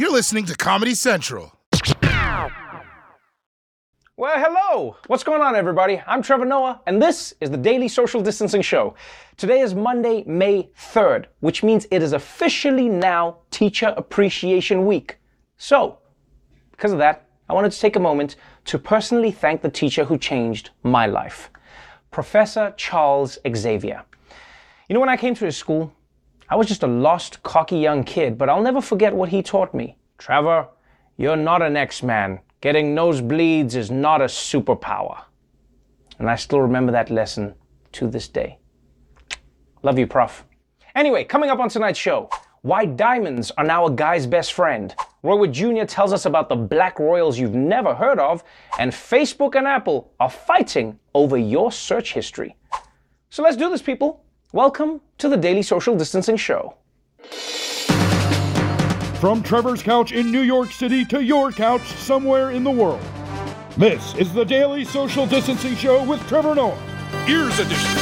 You're listening to Comedy Central. Well, hello! What's going on, everybody? I'm Trevor Noah, and this is the Daily Social Distancing Show. Today is Monday, May 3rd, which means it is officially now Teacher Appreciation Week. So, because of that, I wanted to take a moment to personally thank the teacher who changed my life, Professor Charles Xavier. You know, when I came to his school, I was just a lost, cocky young kid, but I'll never forget what he taught me. Trevor, you're not an X-Man. Getting nosebleeds is not a superpower. And I still remember that lesson to this day. Love you, Prof. Anyway, coming up on tonight's show, why diamonds are now a guy's best friend. Roy Wood Jr. tells us about the black royals you've never heard of, and Facebook and Apple are fighting over your search history. So let's do this, people. Welcome to the Daily Social Distancing Show. From Trevor's couch in New York City to your couch somewhere in the world. This is the Daily Social Distancing Show with Trevor Noah. Ears Edition.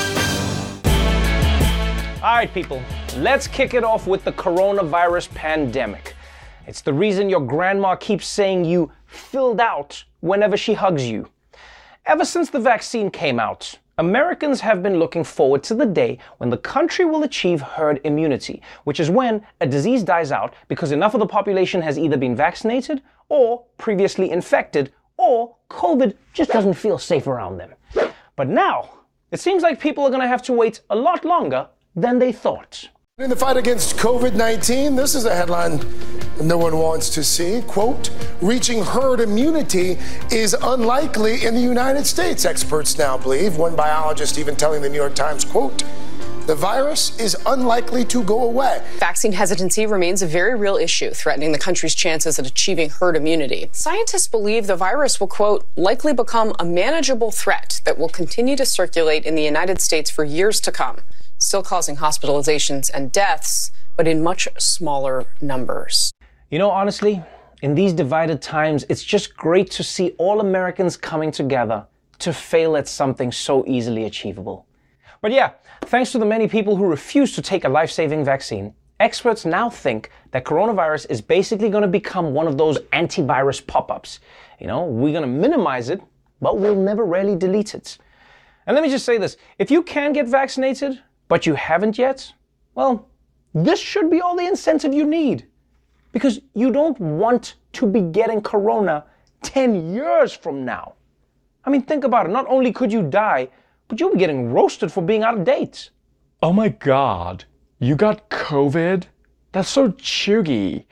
All right, people, let's kick it off with the coronavirus pandemic. It's the reason your grandma keeps saying you filled out whenever she hugs you. Ever since the vaccine came out, Americans have been looking forward to the day when the country will achieve herd immunity, which is when a disease dies out because enough of the population has either been vaccinated or previously infected, or COVID just doesn't feel safe around them. But now, it seems like people are going to have to wait a lot longer than they thought. In the fight against COVID 19, this is a headline no one wants to see. Quote, reaching herd immunity is unlikely in the United States, experts now believe. One biologist even telling the New York Times, quote, the virus is unlikely to go away. Vaccine hesitancy remains a very real issue, threatening the country's chances at achieving herd immunity. Scientists believe the virus will, quote, likely become a manageable threat that will continue to circulate in the United States for years to come, still causing hospitalizations and deaths, but in much smaller numbers. You know, honestly, in these divided times, it's just great to see all Americans coming together to fail at something so easily achievable. But yeah, thanks to the many people who refuse to take a life saving vaccine, experts now think that coronavirus is basically going to become one of those antivirus pop ups. You know, we're going to minimize it, but we'll never really delete it. And let me just say this if you can get vaccinated, but you haven't yet, well, this should be all the incentive you need because you don't want to be getting corona 10 years from now. I mean, think about it. Not only could you die, but you'll be getting roasted for being out of date. Oh my god, you got COVID? That's so cheugy.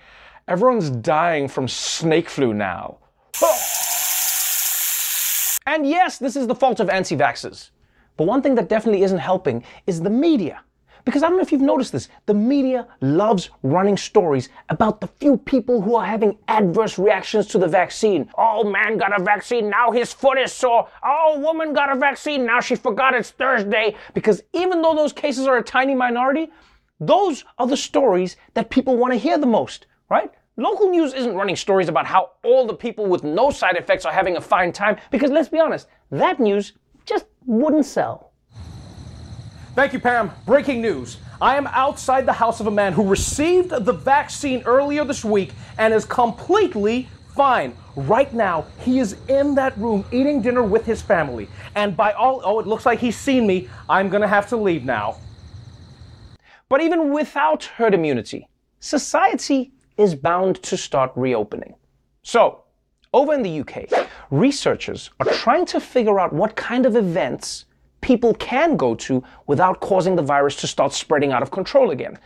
Everyone's dying from snake flu now. And yes, this is the fault of anti vaxxers. But one thing that definitely isn't helping is the media. Because I don't know if you've noticed this, the media loves running stories about the few people who are having adverse reactions to the vaccine. Oh, man got a vaccine, now his foot is sore. Oh, woman got a vaccine, now she forgot it's Thursday. Because even though those cases are a tiny minority, those are the stories that people want to hear the most, right? Local news isn't running stories about how all the people with no side effects are having a fine time, because let's be honest, that news wouldn't sell. Thank you, Pam. Breaking news. I am outside the house of a man who received the vaccine earlier this week and is completely fine. Right now, he is in that room eating dinner with his family. And by all, oh, it looks like he's seen me. I'm going to have to leave now. But even without herd immunity, society is bound to start reopening. So, over in the UK, researchers are trying to figure out what kind of events people can go to without causing the virus to start spreading out of control again.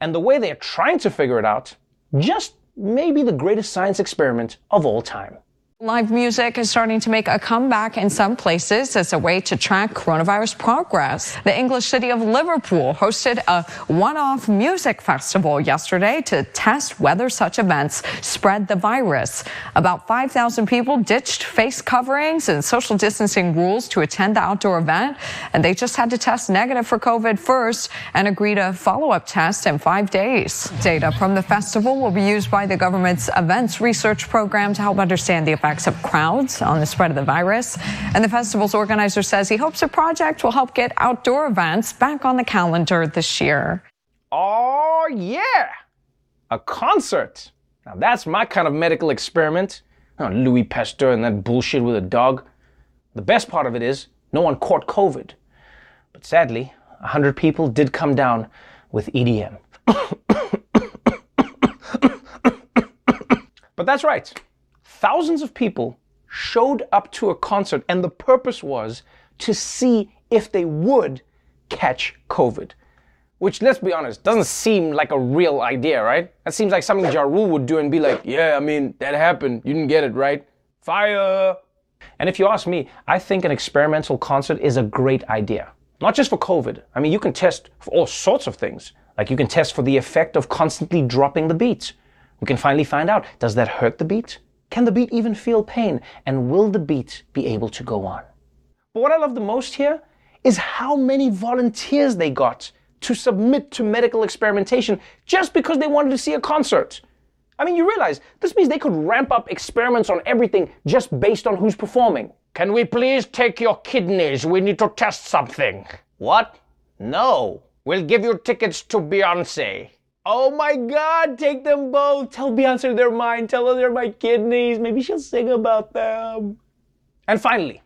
And the way they're trying to figure it out just may be the greatest science experiment of all time. Live music is starting to make a comeback in some places as a way to track coronavirus progress. The English city of Liverpool hosted a one-off music festival yesterday to test whether such events spread the virus. About 5,000 people ditched face coverings and social distancing rules to attend the outdoor event, and they just had to test negative for COVID first and agree to follow-up tests in five days. Data from the festival will be used by the government's events research program to help understand the effects of crowds on the spread of the virus. And the festival's organizer says he hopes the project will help get outdoor events back on the calendar this year. Oh, yeah! A concert. Now that's my kind of medical experiment. Oh, Louis Pasteur and that bullshit with a dog. The best part of it is no one caught COVID. But sadly, 100 people did come down with EDM. but that's right. Thousands of people showed up to a concert, and the purpose was to see if they would catch COVID. Which, let's be honest, doesn't seem like a real idea, right? That seems like something Ja Rule would do and be like, yeah, I mean, that happened. You didn't get it, right? Fire! And if you ask me, I think an experimental concert is a great idea. Not just for COVID. I mean, you can test for all sorts of things. Like you can test for the effect of constantly dropping the beat. We can finally find out does that hurt the beat? Can the beat even feel pain? And will the beat be able to go on? But what I love the most here is how many volunteers they got to submit to medical experimentation just because they wanted to see a concert. I mean, you realize this means they could ramp up experiments on everything just based on who's performing. Can we please take your kidneys? We need to test something. What? No. We'll give you tickets to Beyonce. Oh my god, take them both. Tell Beyonce they're mine. Tell her they're my kidneys. Maybe she'll sing about them. And finally,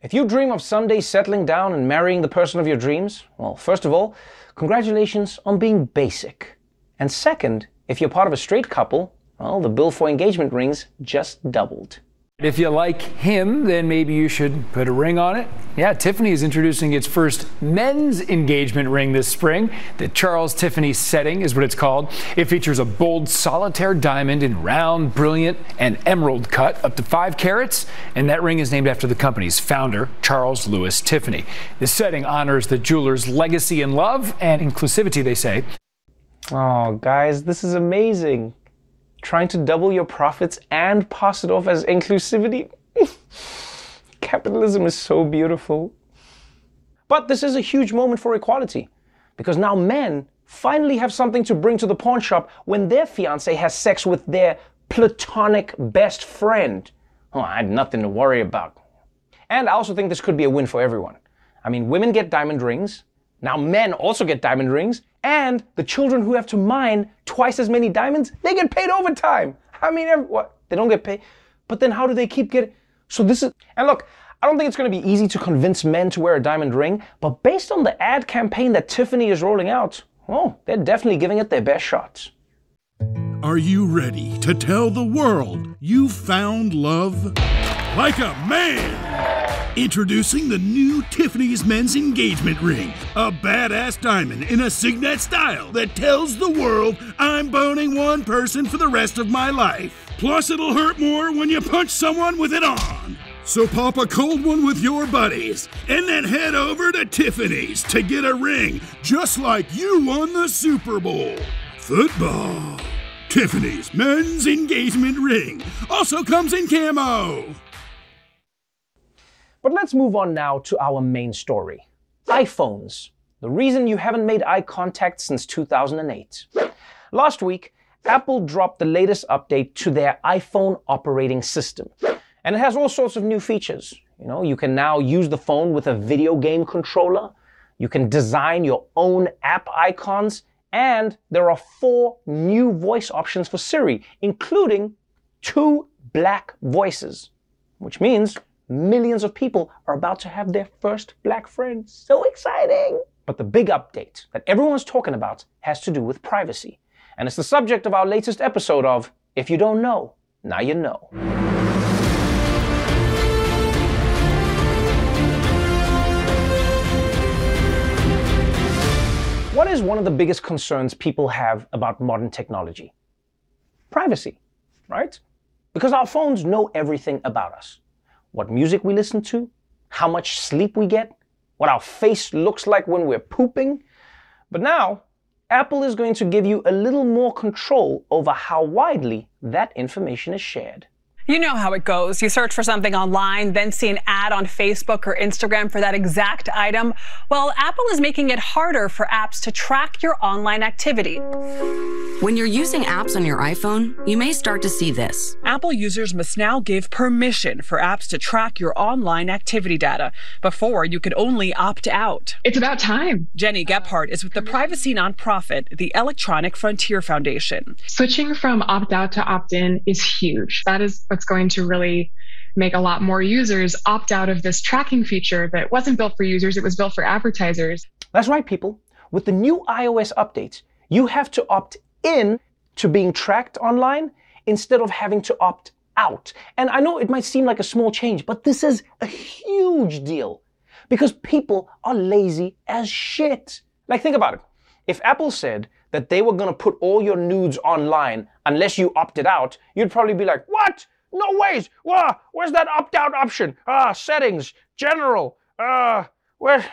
if you dream of someday settling down and marrying the person of your dreams, well, first of all, congratulations on being basic. And second, if you're part of a straight couple, well, the bill for engagement rings just doubled. If you like him, then maybe you should put a ring on it. Yeah, Tiffany is introducing its first men's engagement ring this spring. The Charles Tiffany setting is what it's called. It features a bold solitaire diamond in round, brilliant, and emerald cut, up to five carats. And that ring is named after the company's founder, Charles Lewis Tiffany. The setting honors the jeweler's legacy in love and inclusivity, they say. Oh, guys, this is amazing trying to double your profits and pass it off as inclusivity. Capitalism is so beautiful. But this is a huge moment for equality because now men finally have something to bring to the pawn shop when their fiance has sex with their platonic best friend. Oh, I had nothing to worry about. And I also think this could be a win for everyone. I mean, women get diamond rings. Now men also get diamond rings. And the children who have to mine twice as many diamonds, they get paid overtime. I mean, what? They don't get paid. But then how do they keep getting? So this is, and look, I don't think it's going to be easy to convince men to wear a diamond ring, but based on the ad campaign that Tiffany is rolling out, oh, they're definitely giving it their best shots. Are you ready to tell the world you found love like a man? Introducing the new Tiffany's men's engagement ring, a badass diamond in a signet style that tells the world I'm boning one person for the rest of my life. Plus, it'll hurt more when you punch someone with it on. So pop a cold one with your buddies and then head over to Tiffany's to get a ring just like you won the Super Bowl. Football. Tiffany's men's engagement ring also comes in camo. But let's move on now to our main story iPhones. The reason you haven't made eye contact since 2008. Last week, Apple dropped the latest update to their iPhone operating system. And it has all sorts of new features. You know, you can now use the phone with a video game controller. You can design your own app icons. And there are four new voice options for Siri, including two black voices, which means millions of people are about to have their first black friend. So exciting! But the big update that everyone's talking about has to do with privacy. And it's the subject of our latest episode of If You Don't Know, Now You Know. What is one of the biggest concerns people have about modern technology? Privacy, right? Because our phones know everything about us what music we listen to, how much sleep we get, what our face looks like when we're pooping. But now, Apple is going to give you a little more control over how widely that information is shared. You know how it goes. You search for something online, then see an ad on Facebook or Instagram for that exact item. Well, Apple is making it harder for apps to track your online activity. When you're using apps on your iPhone, you may start to see this. Apple users must now give permission for apps to track your online activity data. Before, you could only opt out. It's about time. Jenny Gephardt is with the privacy nonprofit, the Electronic Frontier Foundation. Switching from opt out to opt in is huge. That is what's going to really make a lot more users opt out of this tracking feature that wasn't built for users, it was built for advertisers. That's right, people. With the new iOS updates, you have to opt in to being tracked online instead of having to opt out. And I know it might seem like a small change, but this is a huge deal because people are lazy as shit. Like, think about it. If Apple said that they were going to put all your nudes online unless you opted out, you'd probably be like, what? No ways. Where's that opt out option? Ah, settings, general. Uh, where?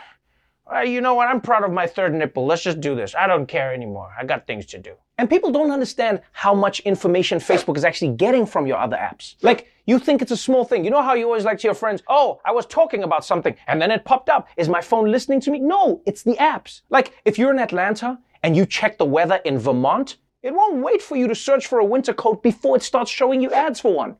Uh, you know what? I'm proud of my third nipple. Let's just do this. I don't care anymore. I got things to do. And people don't understand how much information Facebook is actually getting from your other apps. Like, you think it's a small thing. You know how you always like to your friends, oh, I was talking about something and then it popped up. Is my phone listening to me? No, it's the apps. Like, if you're in Atlanta and you check the weather in Vermont, it won't wait for you to search for a winter coat before it starts showing you ads for one.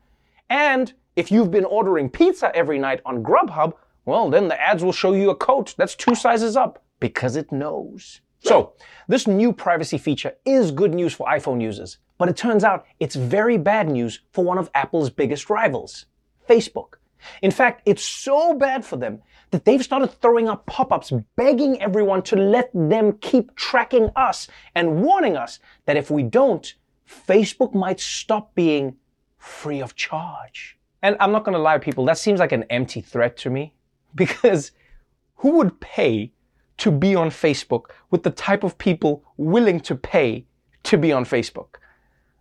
And if you've been ordering pizza every night on Grubhub, well, then the ads will show you a coat that's two sizes up because it knows. So, this new privacy feature is good news for iPhone users, but it turns out it's very bad news for one of Apple's biggest rivals, Facebook. In fact, it's so bad for them that they've started throwing up pop ups begging everyone to let them keep tracking us and warning us that if we don't, Facebook might stop being free of charge. And I'm not gonna lie, people, that seems like an empty threat to me because who would pay to be on Facebook with the type of people willing to pay to be on Facebook?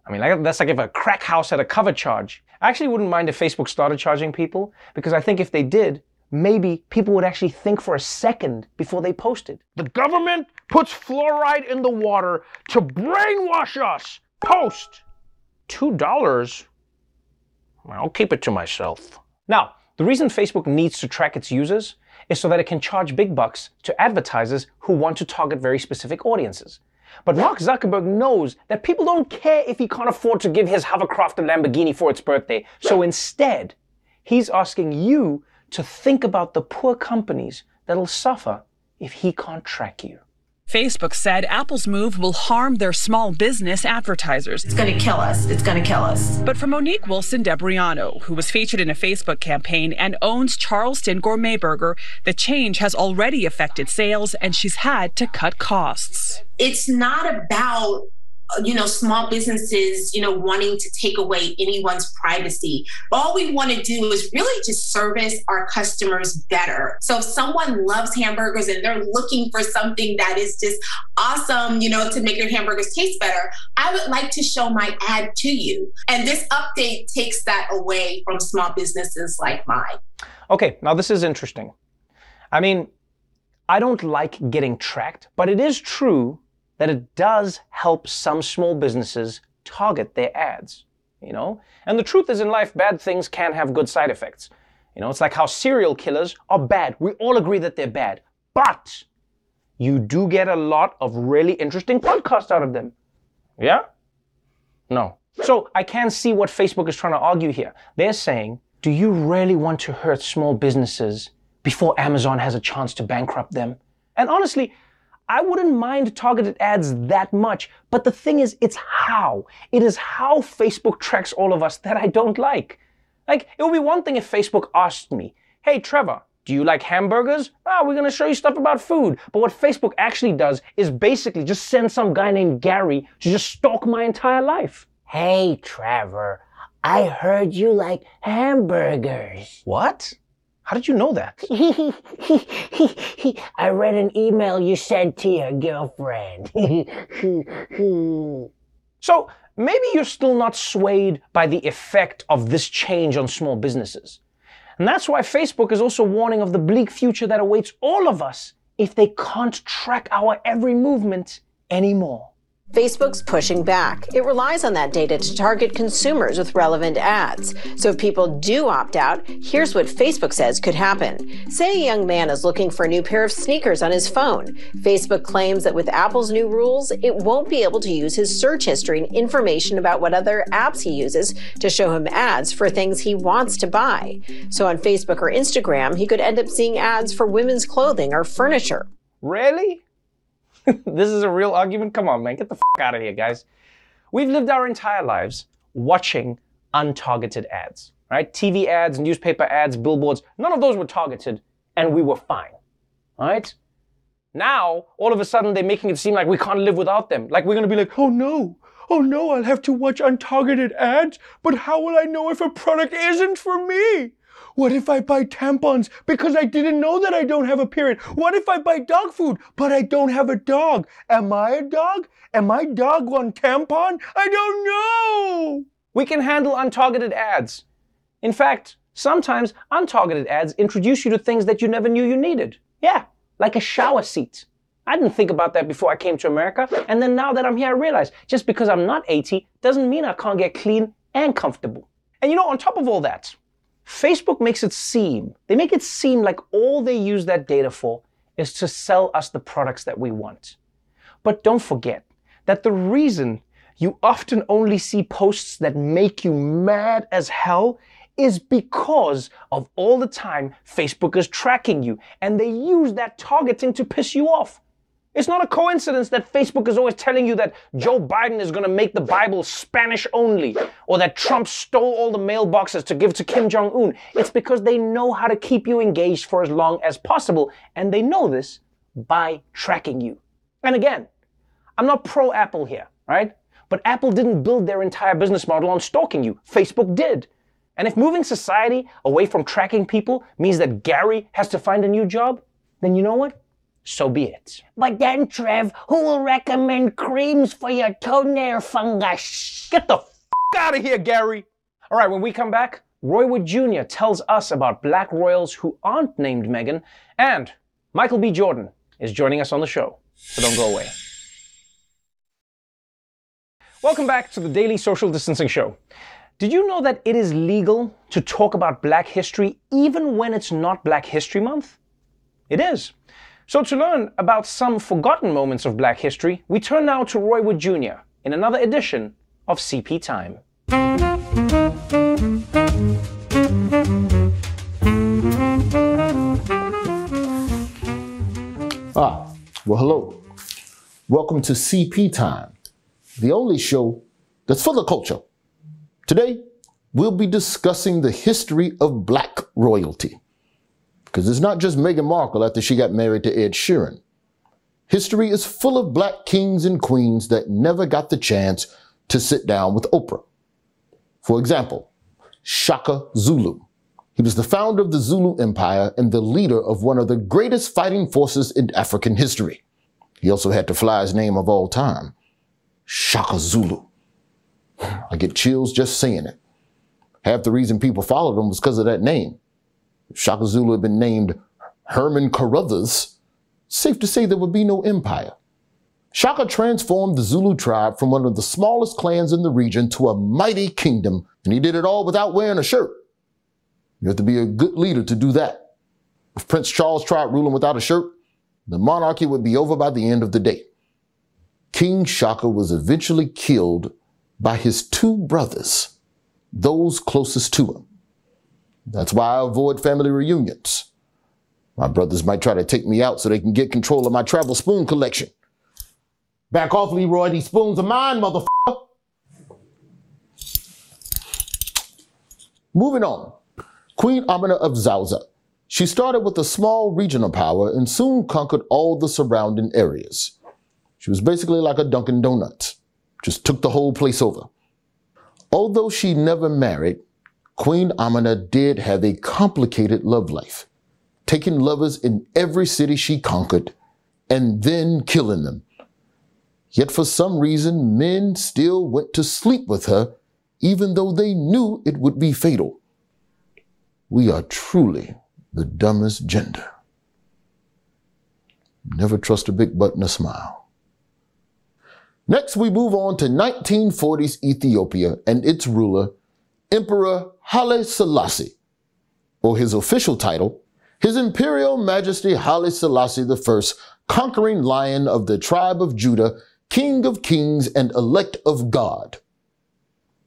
I mean, that's like if a crack house had a cover charge. I actually wouldn't mind if Facebook started charging people because I think if they did, maybe people would actually think for a second before they posted. The government puts fluoride in the water to brainwash us. Post. Two dollars? I'll keep it to myself. Now, the reason Facebook needs to track its users is so that it can charge big bucks to advertisers who want to target very specific audiences. But Mark Zuckerberg knows that people don't care if he can't afford to give his hovercraft a Lamborghini for its birthday. So instead, he's asking you to think about the poor companies that'll suffer if he can't track you. Facebook said Apple's move will harm their small business advertisers. It's going to kill us. It's going to kill us. But for Monique Wilson Debriano, who was featured in a Facebook campaign and owns Charleston Gourmet Burger, the change has already affected sales and she's had to cut costs. It's not about Uh, you know, small businesses, you know, wanting to take away anyone's privacy. All we want to do is really just service our customers better. So if someone loves hamburgers and they're looking for something that is just awesome, you know, to make their hamburgers taste better, I would like to show my ad to you. And this update takes that away from small businesses like mine. Okay, now this is interesting. I mean, I don't like getting tracked, but it is true that it does help some small businesses target their ads, you know? And the truth is in life, bad things can have good side effects. You know, it's like how serial killers are bad. We all agree that they're bad. But you do get a lot of really interesting podcasts out of them. Yeah? No. So I can see what Facebook is trying to argue here. They're saying, do you really want to hurt small businesses before Amazon has a chance to bankrupt them? And honestly, I wouldn't mind targeted ads that much, but the thing is, it's how. It is how Facebook tracks all of us that I don't like. Like, it would be one thing if Facebook asked me, hey, Trevor, do you like hamburgers? Ah, oh, we're gonna show you stuff about food. But what Facebook actually does is basically just send some guy named Gary to just stalk my entire life. Hey, Trevor, I heard you like hamburgers. What? How did you know that? I read an email you sent to your girlfriend. so maybe you're still not swayed by the effect of this change on small businesses. And that's why Facebook is also warning of the bleak future that awaits all of us if they can't track our every movement anymore. Facebook's pushing back. It relies on that data to target consumers with relevant ads. So if people do opt out, here's what Facebook says could happen. Say a young man is looking for a new pair of sneakers on his phone. Facebook claims that with Apple's new rules, it won't be able to use his search history and information about what other apps he uses to show him ads for things he wants to buy. So on Facebook or Instagram, he could end up seeing ads for women's clothing or furniture. Really? this is a real argument? Come on, man. Get the fuck out of here, guys. We've lived our entire lives watching untargeted ads, right? TV ads, newspaper ads, billboards. None of those were targeted, and we were fine, right? Now, all of a sudden, they're making it seem like we can't live without them. Like we're going to be like, oh no, oh no, I'll have to watch untargeted ads, but how will I know if a product isn't for me? What if I buy tampons because I didn't know that I don't have a period? What if I buy dog food but I don't have a dog? Am I a dog? Am I dog one tampon? I don't know. We can handle untargeted ads. In fact, sometimes untargeted ads introduce you to things that you never knew you needed. Yeah, like a shower seat. I didn't think about that before I came to America, and then now that I'm here, I realize just because I'm not 80 doesn't mean I can't get clean and comfortable. And you know, on top of all that, Facebook makes it seem, they make it seem like all they use that data for is to sell us the products that we want. But don't forget that the reason you often only see posts that make you mad as hell is because of all the time Facebook is tracking you and they use that targeting to piss you off. It's not a coincidence that Facebook is always telling you that Joe Biden is going to make the Bible Spanish only, or that Trump stole all the mailboxes to give to Kim Jong un. It's because they know how to keep you engaged for as long as possible, and they know this by tracking you. And again, I'm not pro Apple here, right? But Apple didn't build their entire business model on stalking you, Facebook did. And if moving society away from tracking people means that Gary has to find a new job, then you know what? So be it. But then, Trev, who will recommend creams for your toenail fungus? Get the f out of here, Gary. All right, when we come back, Roy Wood Jr. tells us about black royals who aren't named Meghan, and Michael B. Jordan is joining us on the show. So don't go away. Welcome back to the Daily Social Distancing Show. Did you know that it is legal to talk about black history even when it's not Black History Month? It is. So, to learn about some forgotten moments of black history, we turn now to Roy Wood Jr. in another edition of CP Time. Ah, well, hello. Welcome to CP Time, the only show that's full of culture. Today, we'll be discussing the history of black royalty. Because it's not just Meghan Markle after she got married to Ed Sheeran. History is full of black kings and queens that never got the chance to sit down with Oprah. For example, Shaka Zulu. He was the founder of the Zulu Empire and the leader of one of the greatest fighting forces in African history. He also had to fly his name of all time, Shaka Zulu. I get chills just saying it. Half the reason people followed him was because of that name. Shaka Zulu had been named Herman Carruthers, safe to say there would be no empire. Shaka transformed the Zulu tribe from one of the smallest clans in the region to a mighty kingdom, and he did it all without wearing a shirt. You have to be a good leader to do that. If Prince Charles tried ruling without a shirt, the monarchy would be over by the end of the day. King Shaka was eventually killed by his two brothers, those closest to him. That's why I avoid family reunions. My brothers might try to take me out so they can get control of my travel spoon collection. Back off, Leroy. These spoons are mine, motherfucker. Moving on. Queen Amina of Zazzau. She started with a small regional power and soon conquered all the surrounding areas. She was basically like a Dunkin' Donuts. Just took the whole place over. Although she never married, Queen Amina did have a complicated love life, taking lovers in every city she conquered and then killing them. Yet for some reason, men still went to sleep with her, even though they knew it would be fatal. We are truly the dumbest gender. Never trust a big butt and a smile. Next, we move on to 1940s Ethiopia and its ruler, Emperor Haile Selassie, or his official title, His Imperial Majesty Haile Selassie I, conquering lion of the tribe of Judah, King of kings and elect of God.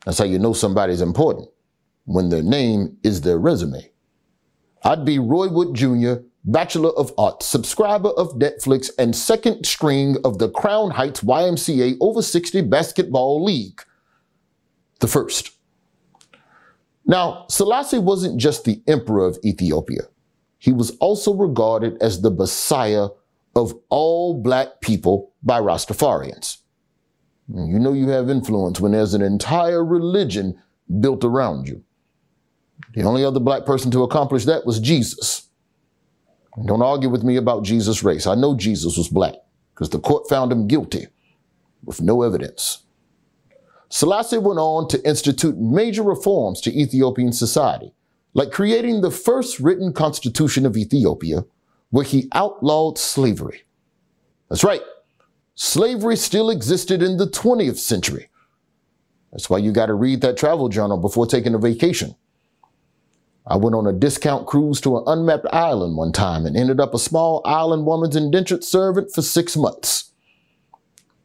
That's how you know somebody's important, when their name is their resume. I'd be Roy Wood Jr., Bachelor of Arts, subscriber of Netflix, and second string of the Crown Heights YMCA Over 60 Basketball League. The first. Now, Selassie wasn't just the emperor of Ethiopia. He was also regarded as the messiah of all black people by Rastafarians. You know you have influence when there's an entire religion built around you. The only other black person to accomplish that was Jesus. Don't argue with me about Jesus' race. I know Jesus was black because the court found him guilty with no evidence. Selassie went on to institute major reforms to Ethiopian society, like creating the first written constitution of Ethiopia, where he outlawed slavery. That's right, slavery still existed in the 20th century. That's why you got to read that travel journal before taking a vacation. I went on a discount cruise to an unmapped island one time and ended up a small island woman's indentured servant for six months.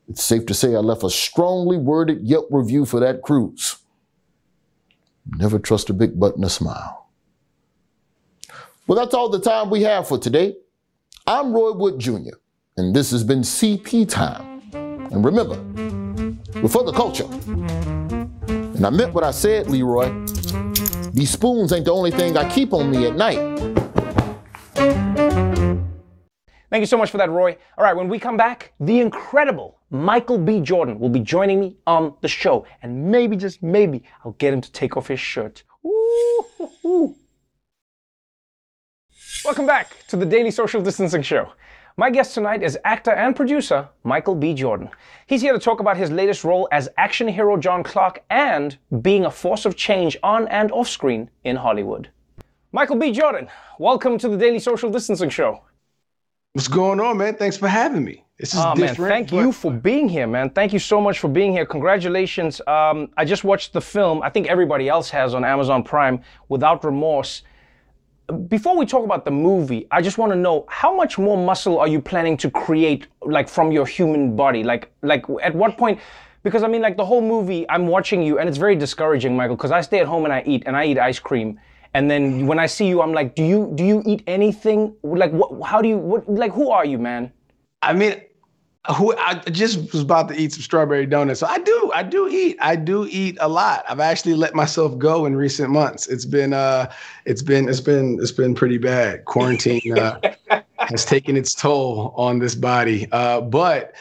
It's safe to say I left a strongly worded Yelp review for that cruise. Never trust a big butt and a smile. Well, that's all the time we have for today. I'm Roy Wood Jr., and this has been CP Time. And remember, we're for the culture. And I meant what I said, Leroy. These spoons ain't the only thing I keep on me at night. Thank you so much for that, Roy. All right, when we come back, the incredible Michael B. Jordan will be joining me on the show. And maybe, just maybe, I'll get him to take off his shirt. Ooh. Welcome back to the Daily Social Distancing Show. My guest tonight is actor and producer Michael B. Jordan. He's here to talk about his latest role as action hero John Clark and being a force of change on and off screen in Hollywood. Michael B. Jordan, welcome to the Daily Social Distancing Show. What's going on, man? Thanks for having me. This is oh, different. Man, thank you for being here, man. Thank you so much for being here. Congratulations. Um, I just watched the film. I think everybody else has on Amazon Prime, Without Remorse before we talk about the movie, I just want to know how much more muscle are you planning to create, like from your human body? Like, like at what point? Because I mean, like the whole movie, I'm watching you, and it's very discouraging, Michael. Because I stay at home and I eat, and I eat ice cream, and then when I see you, I'm like, do you do you eat anything? Like, what? How do you? What? Like, who are you, man? I mean, who I just was about to eat some strawberry donuts. So I do, I do eat. I do eat a lot. I've actually let myself go in recent months. It's been uh it's been it's been it's been pretty bad. Quarantine uh, has taken its toll on this body. Uh but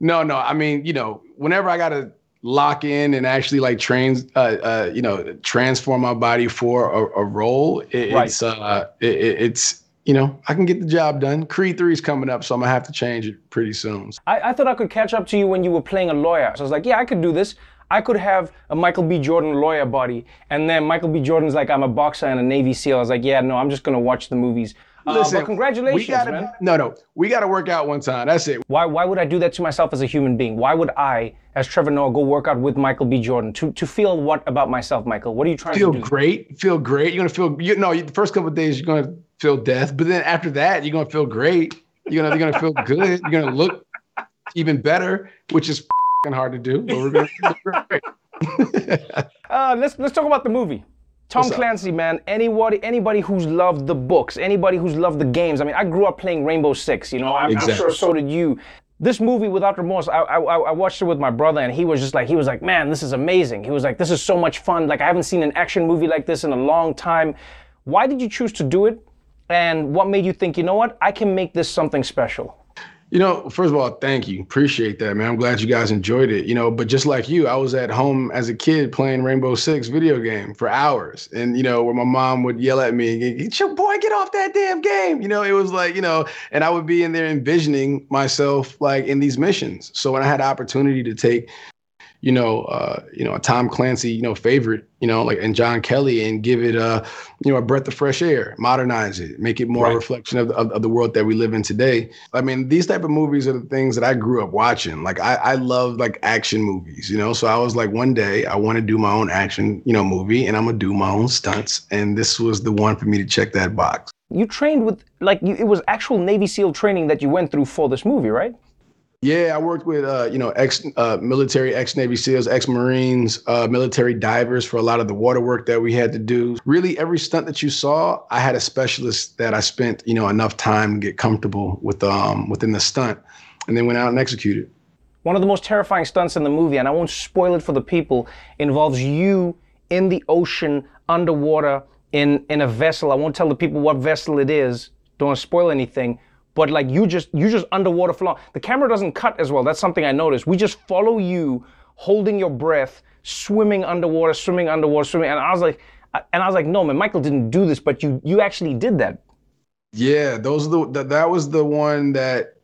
no, no, I mean, you know, whenever I gotta lock in and actually like train uh, uh you know transform my body for a, a role it, right. it's uh it, it's you know, I can get the job done. Creed 3 is coming up, so I'm gonna have to change it pretty soon. I, I thought I could catch up to you when you were playing a lawyer. So I was like, yeah, I could do this. I could have a Michael B. Jordan lawyer body, and then Michael B. Jordan's like, I'm a boxer and a Navy SEAL. I was like, yeah, no, I'm just gonna watch the movies. Uh, Listen, but congratulations, gotta, man. No, no, we got to work out one time. That's it. Why? Why would I do that to myself as a human being? Why would I, as Trevor Noah, go work out with Michael B. Jordan to to feel what about myself, Michael? What are you trying feel to do? Feel great. Feel great. You're gonna feel. You know, the first couple of days you're gonna feel death, but then after that you're gonna feel great. You're gonna you're gonna feel good. You're gonna look even better, which is hard to do. But we're gonna feel great. uh, let's let's talk about the movie. Tom What's up? Clancy, man, anybody anybody who's loved the books, anybody who's loved the games. I mean, I grew up playing Rainbow Six, you know, I'm, Exactly. I'm sure so did you. This movie, Without Remorse, I, I I watched it with my brother, and he was just like, he was like, man, this is amazing. He was like, this is so much fun. Like, I haven't seen an action movie like this in a long time. Why did you choose to do it? And what made you think, you know what, I can make this something special? You know, first of all, thank you. Appreciate that, man. I'm glad you guys enjoyed it. You know, but just like you, I was at home as a kid playing Rainbow Six video game for hours. And, you know, where my mom would yell at me, your boy, get off that damn game. You know, it was like, you know, and I would be in there envisioning myself like in these missions. So when I had opportunity to take you know, uh, you know, a Tom Clancy, you know, favorite, you know, like and John Kelly, and give it a, you know, a breath of fresh air, modernize it, make it more Right. a reflection of, of, of the world that we live in today. I mean, these type of movies are the things that I grew up watching. Like I, I love like action movies, you know. So I was like, one day I want to do my own action, you know, movie, and I'm gonna do my own stunts, and this was the one for me to check that box. You trained with like you, it was actual Navy SEAL training that you went through for this movie, right? Yeah, I worked with uh, you know ex uh, military, ex Navy SEALs, ex Marines, uh, military divers for a lot of the water work that we had to do. Really, every stunt that you saw, I had a specialist that I spent you know enough time to get comfortable with um within the stunt, and then went out and executed. One of the most terrifying stunts in the movie, and I won't spoil it for the people, involves you in the ocean, underwater, in in a vessel. I won't tell the people what vessel it is. Don't spoil anything. But like you just you just underwater for long. The camera doesn't cut as well. That's something I noticed. We just follow you, holding your breath, swimming underwater, swimming underwater, swimming. And I was like, and I was like, no man, Michael didn't do this, but you you actually did that. Yeah, those are the that, that was the one that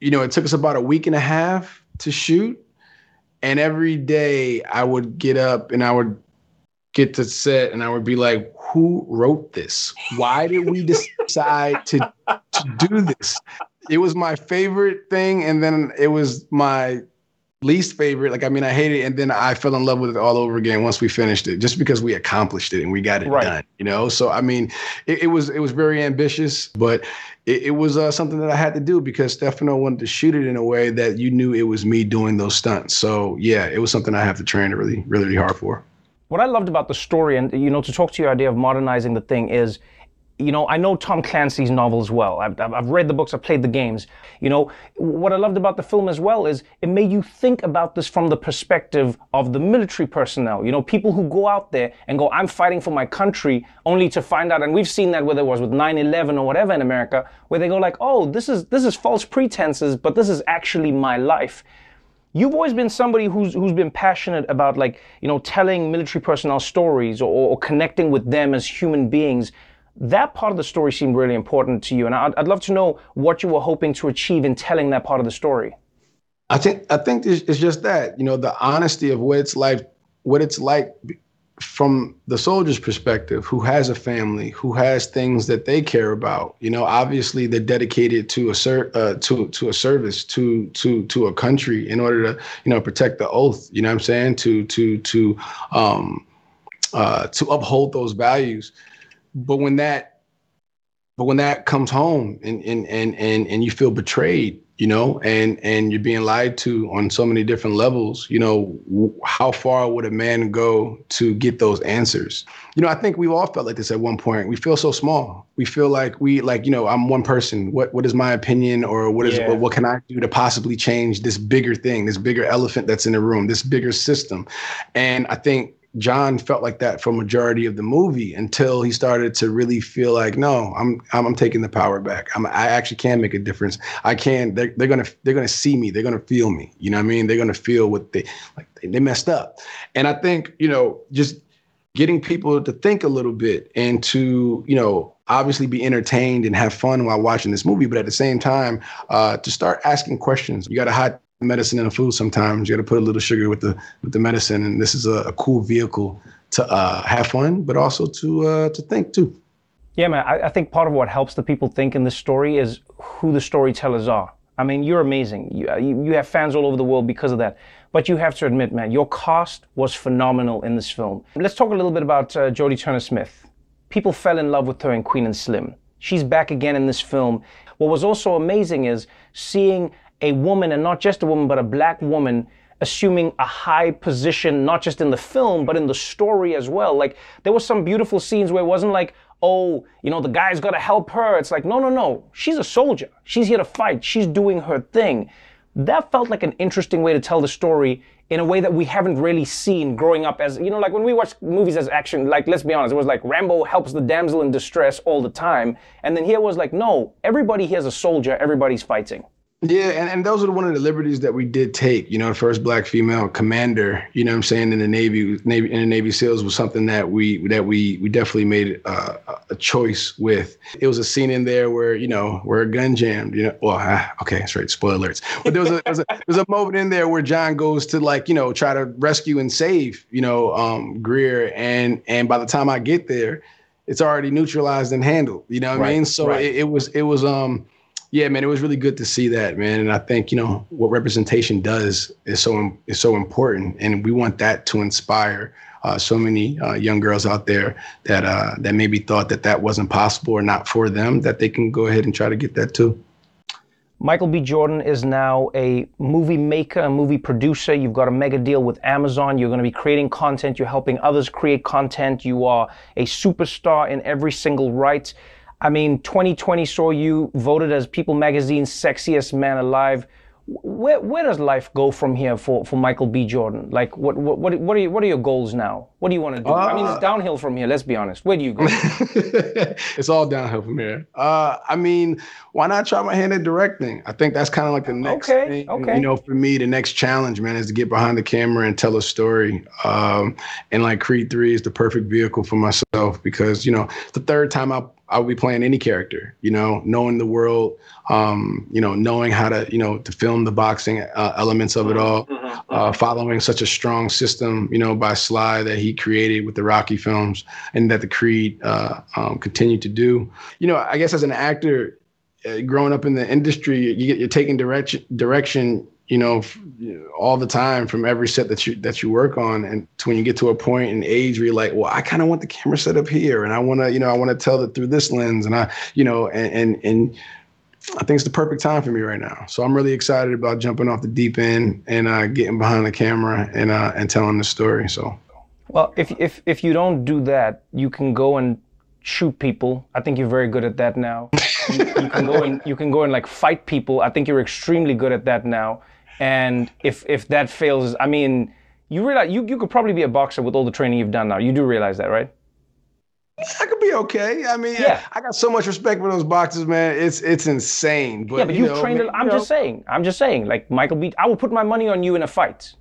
you know it took us about a week and a half to shoot, and every day I would get up and I would get to set and I would be like, who wrote this? Why did we decide to to do this? It was my favorite thing, and then it was my least favorite. Like, I mean, I hated it, and then I fell in love with it all over again once we finished it, just because we accomplished it and we got it Right. done. You know, so I mean, it, it was it was very ambitious, but it, it was uh, something that I had to do because Stefano wanted to shoot it in a way that you knew it was me doing those stunts. So yeah, it was something I have to train really, really hard for. What I loved about the story, and you know, to talk to your idea of modernizing the thing is, you know, I know Tom Clancy's novels well. I've, I've read the books, I've played the games. You know, what I loved about the film as well is it made you think about this from the perspective of the military personnel. You know, people who go out there and go, I'm fighting for my country, only to find out, and we've seen that whether it was with 9/11 or whatever in America, where they go like, oh, this is this is false pretenses, but this is actually my life you've always been somebody who's who's been passionate about like you know telling military personnel stories or, or connecting with them as human beings. That part of the story seemed really important to you and I'd, I'd love to know what you were hoping to achieve in telling that part of the story. I think I think it's, it's just that you know the honesty of what it's like, what it's like from the soldier's perspective, who has a family, who has things that they care about. You know, obviously they're dedicated to a ser- uh, to to a service, to to to a country in order to you know protect the oath. You know what I'm saying? To to to um uh to uphold those values. But when that but when that comes home and and and and, and you feel betrayed you know and and you're being lied to on so many different levels you know w- how far would a man go to get those answers? You know i think we've all felt like this at one point. We feel so small. We feel like we like you know i'm one person. What what is my opinion or what is Yeah. what, what can i do to possibly change this bigger thing this bigger elephant that's in the room this bigger system? And i think John felt like that for majority of the movie until he started to really feel like, no, I'm I'm, I'm taking the power back. I'm, I actually can make a difference. I can. They're, they're gonna they're gonna see me. They're gonna feel me. You know what I mean? They're gonna feel what they like. They, messed up, and I think you know just getting people to think a little bit and to you know obviously be entertained and have fun while watching this movie, but at the same time uh, to start asking questions. You got a hide medicine in the food sometimes. You got to put a little sugar with the with the medicine, and this is a, a cool vehicle to uh, have fun, but also to uh, to think too. Yeah, man. I, I think part of what helps the people think in this story is who the storytellers are. I mean, you're amazing. You, uh, you, you have fans all over the world because of that. But you have to admit, man, your cast was phenomenal in this film. Let's talk a little bit about uh, Jodie Turner Smith. People fell in love with her in Queen and Slim. She's back again in this film. What was also amazing is seeing a woman, and not just a woman, but a black woman, assuming a high position, not just in the film, but in the story as well. Like, there were some beautiful scenes where it wasn't like, oh, you know, the guy's got to help her. It's like, no, no, no. She's a soldier. She's here to fight. She's doing her thing. That felt like an interesting way to tell the story in a way that we haven't really seen growing up as, you know, like when we watch movies as action, like, let's be honest, it was like Rambo helps the damsel in distress all the time. And then here was like, no, everybody here's a soldier, everybody's fighting. Yeah, and, and those are one of the liberties that we did take. You know, the first black female commander, you know what I'm saying, in the Navy, Navy in the Navy SEALs was something that we that we we definitely made uh, a choice with. It was a scene in there where you know where a gun jammed. You know, well, ah, okay, straight spoiler alerts. But there was a, there was a there's a moment in there where John goes to like you know try to rescue and save you know um, Greer, and and by the time I get there, it's already neutralized and handled. You know what Right, I mean? So right. it, it was it was um yeah, man, it was really good to see that, man. And I think you know what representation does is so is so important, and we want that to inspire uh, so many uh, young girls out there that uh, that maybe thought that that wasn't possible or not for them, that they can go ahead and try to get that too. Michael B. Jordan is now a movie maker, a movie producer. You've got a mega deal with Amazon. You're going to be creating content. You're helping others create content. You are a superstar in every single right. I mean, 2020 saw you voted as People Magazine's sexiest man alive. Where, where does life go from here for, for Michael B. Jordan? Like, what, what, what, what, are, you, what are your goals now? What do you want to do? I mean, Uh, it's downhill from here, let's be honest. Where do you go? it's all downhill from here. Uh, I mean, why not try my hand at directing? I think that's kind of like the next Okay, thing. okay. You know, for me, the next challenge, man, is to get behind the camera and tell a story. Um, and like Creed Three is the perfect vehicle for myself because you know, the third time I I'll be playing any character. You know, knowing the world, um, you know, knowing how to you know to film the boxing uh, elements of it all, uh, following such a strong system, you know, by Sly that he created with the Rocky films and that the Creed uh, um, continued to do. You know, I guess as an actor, uh, growing up in the industry, you get you're taking direction direction. You know, all the time from every set that you that you work on, and when you get to a point in age where you're like, well, I kind of want the camera set up here, and I want to, you know, I want to tell it through this lens, and I, you know, and and and I think it's the perfect time for me right now. So I'm really excited about jumping off the deep end and uh, getting behind the camera and uh, and telling the story. So Well, if if if you don't do that, you can go and shoot people. I think you're very good at that now. you, you can go and you can go and like fight people. I think you're extremely good at that now. And if if that fails, I mean, you realize you you could probably be a boxer with all the training you've done now. You do realize that, right? I could be okay. I mean, Yeah. I got so much respect for those boxers, man. It's it's insane. But yeah, but you you've know, trained. man, a- I'm you just saying. I'm just saying. Like Michael B. I will put my money on you in a fight.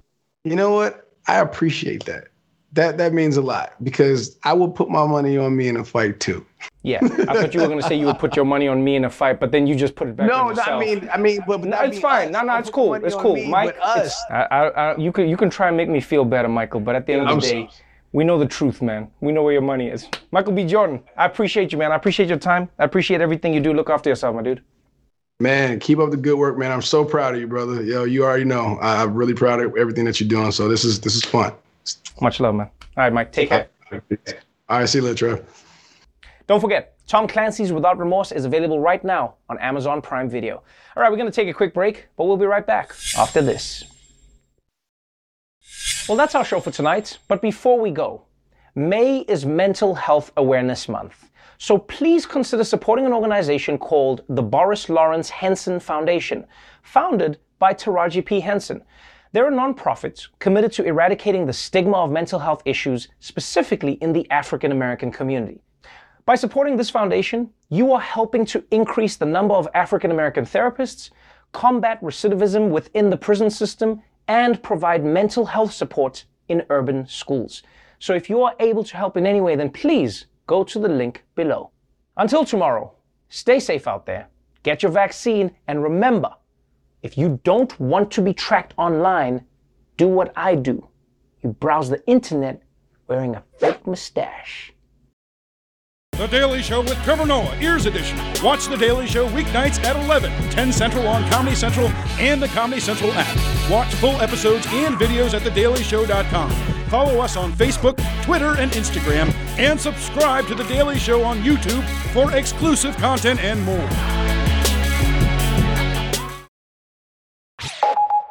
You know what? I appreciate that. That that means a lot because I will put my money on me in a fight too. Yeah, I thought you were going to say you would put your money on me in a fight, but then you just put it back No, no. I mean, I mean, but, but No, it's mean fine. No, no, it's cool. It's cool, me, Mike. Us. I, I, I, you can you can try and make me feel better, Michael. But at the end of the I'm day, we know the truth, man. We know where your money is. Michael B. Jordan, I appreciate you, man. I appreciate your time. I appreciate everything you do. Look after yourself, my dude. Man, keep up the good work, man. I'm so proud of you, brother. Yo, you already know. I'm really proud of everything that you're doing. So this is this is fun. Much love, man. All right, Mike. Take care. All right, see you later, Trev. Don't forget, Tom Clancy's Without Remorse is available right now on Amazon Prime Video. All right, we're going to take a quick break, but we'll be right back after this. Well, that's our show for tonight. But before we go, May is Mental Health Awareness Month. So please consider supporting an organization called the Boris Lawrence Henson Foundation, founded by Taraji P. Henson. They're nonprofits committed to eradicating the stigma of mental health issues, specifically in the African American community. By supporting this foundation, you are helping to increase the number of African American therapists, combat recidivism within the prison system, and provide mental health support in urban schools. So if you are able to help in any way, then please go to the link below. Until tomorrow, stay safe out there, get your vaccine, and remember, if you don't want to be tracked online, do what I do. You browse the internet wearing a fake mustache. The Daily Show with Trevor Noah, Ears Edition. Watch The Daily Show weeknights at 11, 10 Central on Comedy Central and the Comedy Central app. Watch full episodes and videos at thedailyshow.com. Follow us on Facebook, Twitter, and Instagram, and subscribe to The Daily Show on YouTube for exclusive content and more.